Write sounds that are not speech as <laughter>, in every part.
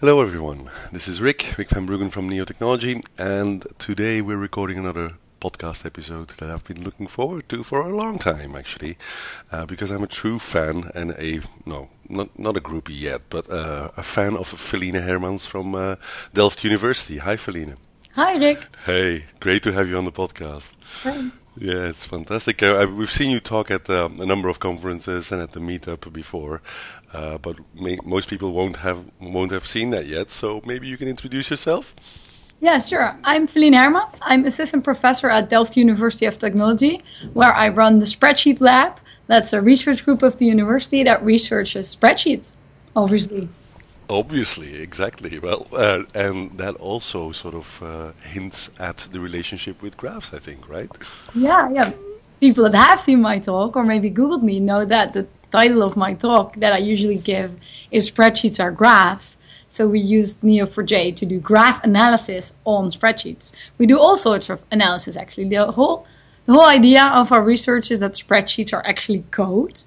Hello, everyone. This is Rik, Rik van Bruggen from Neo Technology, and today we're recording another podcast episode that I've been looking forward to for a long time, actually, uh, because I'm a true fan and a no, not not a groupie yet, but uh, a fan of Felienne Hermans from uh, Delft University. Hi, Felienne. Hi, Rik. Hey, great to have you on the podcast. Hi. Yeah, it's fantastic. Uh, we've seen you talk at um, a number of conferences and at the meetup before, uh, but may, most people won't have won't have seen that yet. So maybe you can introduce yourself. Yeah, sure. I'm Felienne Hermans. I'm assistant professor at Delft University of Technology, where I run the Spreadsheet Lab. That's a research group of the university that researches spreadsheets, obviously. Obviously, exactly. Well, uh, and that also sort of uh, hints at the relationship with graphs, I think, right? Yeah, yeah. People that have seen my talk or maybe Googled me know that the title of my talk that I usually give is Spreadsheets are Graphs. So we use Neo4j to do graph analysis on spreadsheets. We do all sorts of analysis actually. The whole the whole idea of our research is that spreadsheets are actually code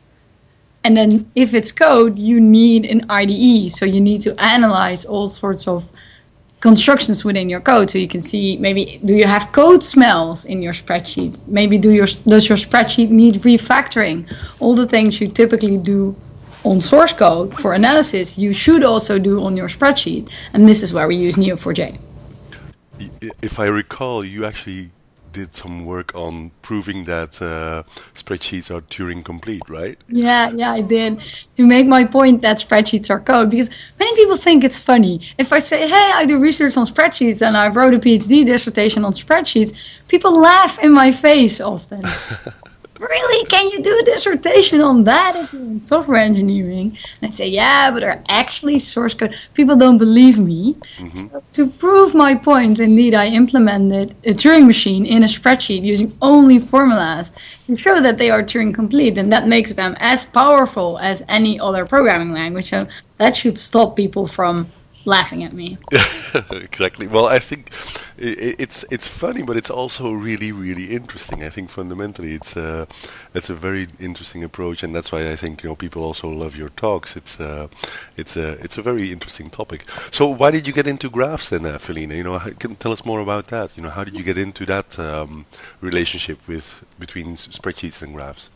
and then if it's code, you need an IDE. So you need to analyze all sorts of constructions within your code. So you can see maybe do you have code smells in your spreadsheet? Maybe do your does your spreadsheet need refactoring? All the things you typically do on source code for analysis, you should also do on your spreadsheet. And this is where we use Neo4j. If I recall, you actually did some work on proving that uh, spreadsheets are Turing complete, right? Yeah, yeah, I did. To make my point that spreadsheets are code, because many people think it's funny. If I say, hey, I do research on spreadsheets and I wrote a PhD dissertation on spreadsheets, people laugh in my face often. <laughs> really, can you do a dissertation on that if you're in software engineering? And I say, yeah, but they're actually source code. People don't believe me. Mm-hmm. So to prove my point, indeed, I implemented a Turing machine in a spreadsheet using only formulas to show that they are Turing complete, and that makes them as powerful as any other programming language. So that should stop people from laughing at me. <laughs> exactly. Well, I think it's it's funny, but it's also really really interesting. I think fundamentally it's a it's a very interesting approach, and that's why I think you know people also love your talks. It's a it's a it's a very interesting topic. So why did you get into graphs then, uh, Felienne? You know, can tell us more about that. You know, how did you get into that um, relationship with between spreadsheets and graphs?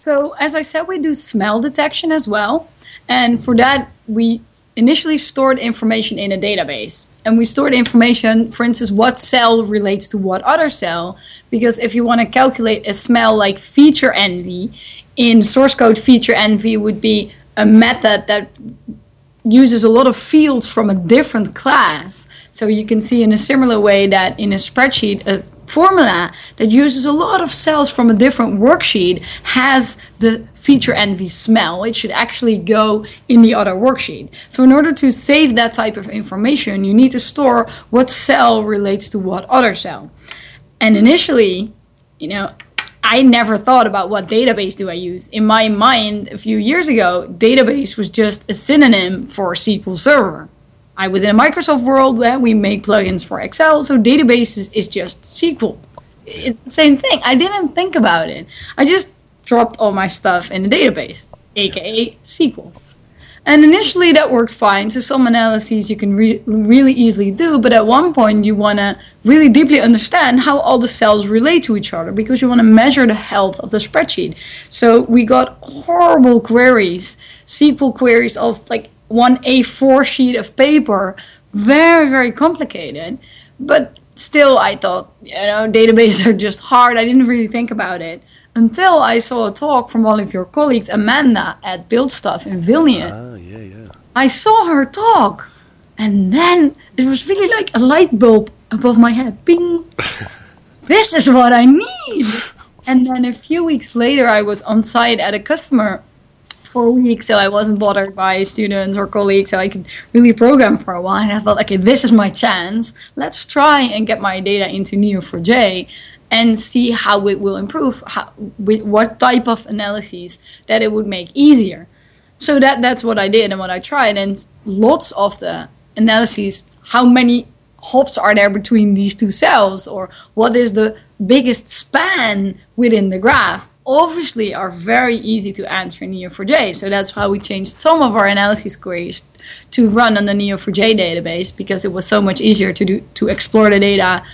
So as I said, we do smell detection as well, and for that we initially stored information in a database. And we stored information, for instance, what cell relates to what other cell. Because if you want to calculate a smell like feature envy, in source code feature envy would be a method that uses a lot of fields from a different class. So you can see in a similar way that in a spreadsheet, a formula that uses a lot of cells from a different worksheet has the feature envy smell. It should actually go in the other worksheet. So in order to save that type of information, you need to store what cell relates to what other cell. And initially, you know, I never thought about what database do I use. In my mind, a few years ago, database was just a synonym for SQL Server. I was in a Microsoft world where we make plugins for Excel, so databases is just SQL. It's the same thing. I didn't think about it. I just dropped all my stuff in the database, aka SQL. And initially that worked fine. So some analyses you can re- really easily do, but at one point you want to really deeply understand how all the cells relate to each other because you want to measure the health of the spreadsheet. So we got horrible queries, SQL queries of like one A4 sheet of paper, very, very complicated. But still, I thought, you know, databases <laughs> are just hard. I didn't really think about it until I saw a talk from one of your colleagues, Amanda, at Build Stuff in Vilnius. Ah, yeah, yeah. I saw her talk, and then it was really like a light bulb above my head. Bing! <laughs> this is what I need! And then a few weeks later, I was on site at a customer for a week, so I wasn't bothered by students or colleagues, so I could really program for a while. And I thought, okay, this is my chance. Let's try and get my data into Neo4j and see how it will improve, how, with what type of analyses that it would make easier. So that that's what I did and what I tried, and lots of the analyses, how many hops are there between these two cells, or what is the biggest span within the graph obviously are very easy to answer in Neo4j. So that's how we changed some of our analysis queries to run on the Neo4j database because it was so much easier to do to explore the data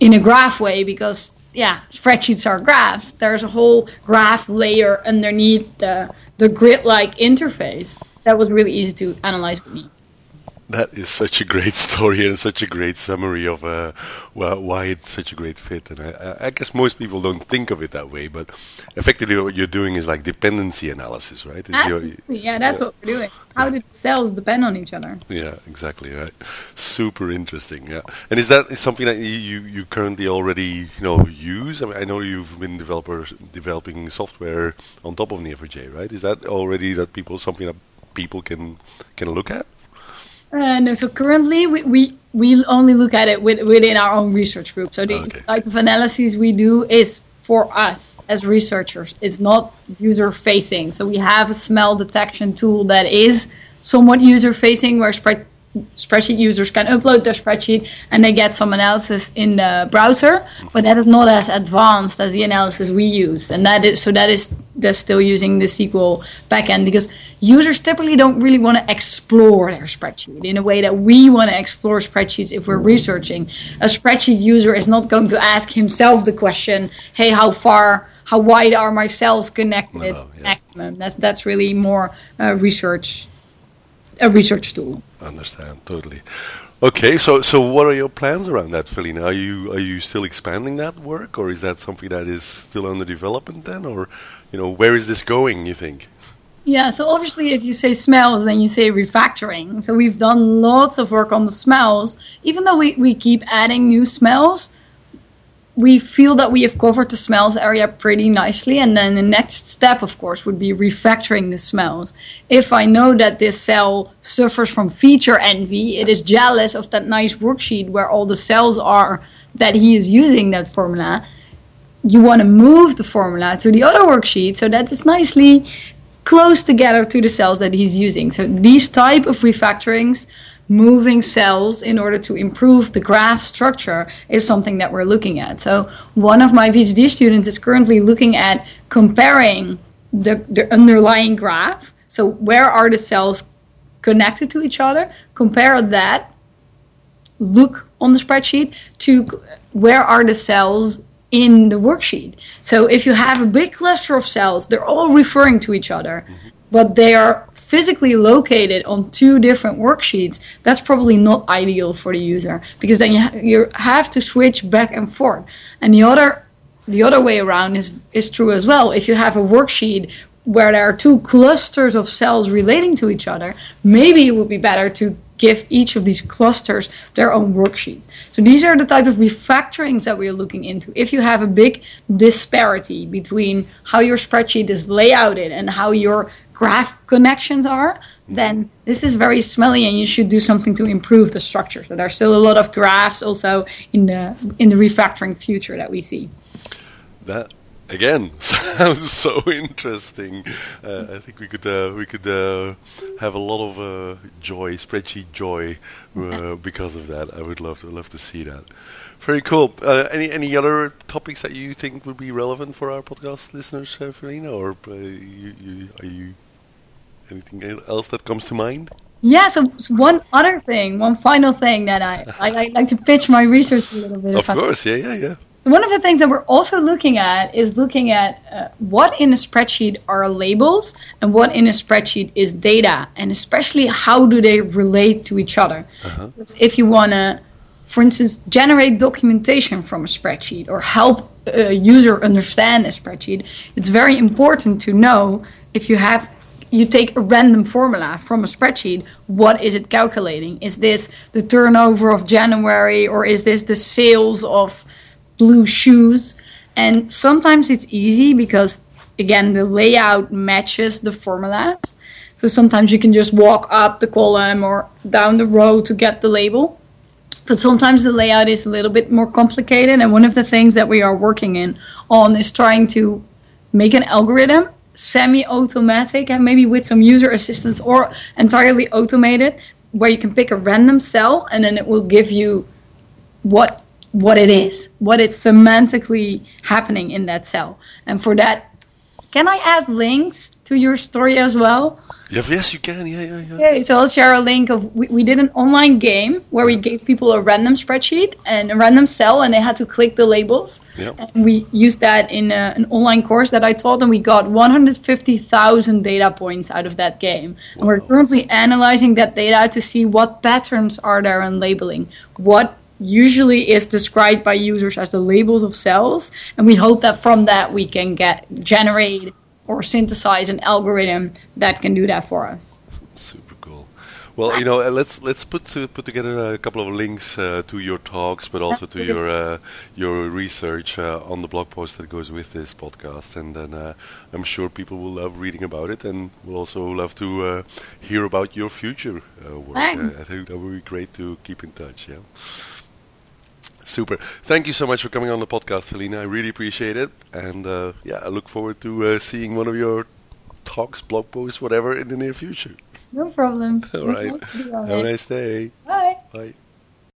in a graph way because yeah, spreadsheets are graphs. There's a whole graph layer underneath the the grid-like interface that was really easy to analyze with. That is such a great <laughs> story and such a great summary of uh, why it's such a great fit. And I, I, guess most people don't think of it that way, but effectively what you're doing is like dependency analysis, right? yeah, that's what we're doing. How did cells depend on each other? Yeah, exactly right. Super interesting. Yeah, and is that something that you you currently already you know use? I, mean, I know you've been developers developing software on top of Neo4j, right? Is that already that people something that people can can look at? Uh, no, so currently we, we, we only look at it with, within our own research group. So the okay. type of analysis we do is for us as researchers. It's not user facing. So we have a smell detection tool that is somewhat user facing where spread spreadsheet users can upload their spreadsheet and they get some analysis in the browser, but that is not as advanced as the analysis we use. And that is so that is they're still using the SQL backend because users typically don't really want to explore their spreadsheet in a way that we want to explore spreadsheets if we're researching. A spreadsheet user is not going to ask himself the question, hey, how far how wide are my cells connected no, yeah. maximum? That, that's really more uh, research a research tool. Understand totally. Okay, so so what are your plans around that, Felienne? Are you are you still expanding that work, or is that something that is still under development then, or you know where is this going? You think? Yeah, so obviously, if you say smells, then you say refactoring. So we've done lots of work on the smells, even though we, we keep adding new smells we feel that we have covered the smells area pretty nicely and then the next step of course would be refactoring the smells. If i know that this cell suffers from feature envy it is jealous of that nice worksheet where all the cells are that he is using that formula. You want to move the formula to the other worksheet so that it's nicely close together to the cells that he's using. So these type of refactorings moving cells in order to improve the graph structure is something that we're looking at. So one of my PhD students is currently looking at comparing the, the underlying graph. So where are the cells connected to each other? Compare that look on the spreadsheet to where are the cells in the worksheet. So if you have a big cluster of cells, they're all referring to each other, mm-hmm. but they are physically located on two different worksheets, that's probably not ideal for the user because then you, ha- you have to switch back and forth. And the other the other way around is is true as well. If you have a worksheet where there are two clusters of cells relating to each other, maybe it would be better to give each of these clusters their own worksheets. So these are the type of refactorings that we're looking into. If you have a big disparity between how your spreadsheet is layouted and how your graph connections are, then this is very smelly and you should do something to improve the structure. So there are still a lot of graphs also in the in the refactoring future that we see. That again <laughs> sounds so interesting. Uh, I think we could uh, we could uh, have a lot of uh, joy, spreadsheet joy, uh, because of that. I would love to love to see that. Very cool. Uh, any any other topics that you think would be relevant for our podcast listeners, Felienne, or you, you, are you anything else that comes to mind? Yeah, so one other thing, one final thing that I, I, I like to pitch my research a little bit. Of course, yeah, yeah, yeah. One of the things that we're also looking at is looking at uh, what in a spreadsheet are labels and what in a spreadsheet is data, and especially how do they relate to each other. Uh-huh. If you want to, for instance, generate documentation from a spreadsheet or help a user understand a spreadsheet, it's very important to know if you have you take a random formula from a spreadsheet, what is it calculating? Is this the turnover of January or is this the sales of blue shoes? And sometimes it's easy because, again, the layout matches the formulas. So sometimes you can just walk up the column or down the row to get the label. But sometimes the layout is a little bit more complicated. And one of the things that we are working in on is trying to make an algorithm semi-automatic and maybe with some user assistance or entirely automated where you can pick a random cell and then it will give you what what it is what it's semantically happening in that cell and for that can I add links to your story as well? Yeah, yes, you can. Yeah, yeah, yeah. Okay, so I'll share a link of we, we did an online game where we gave people a random spreadsheet and a random cell, and they had to click the labels. Yep. And we used that in a, an online course that I taught, and we got 150,000 data points out of that game. And we're currently analyzing that data to see what patterns are there in labeling, what usually is described by users as the labels of cells, and we hope that from that we can get generate or synthesize an algorithm that can do that for us. Super cool. Well, you know, uh, let's let's put to, put together a couple of links uh, to your talks, but also to your uh, your research uh, on the blog post that goes with this podcast, and then uh, I'm sure people will love reading about it, and will also love to uh, hear about your future uh, work. I think that would be great to keep in touch. Yeah. Super. Thank you so much for coming on the podcast, Felienne. I really appreciate it, and uh, yeah, I look forward to uh, seeing one of your talks, blog posts, whatever, in the near future. No problem. <laughs> All right. Nice to be on Have a nice day. Bye. Bye.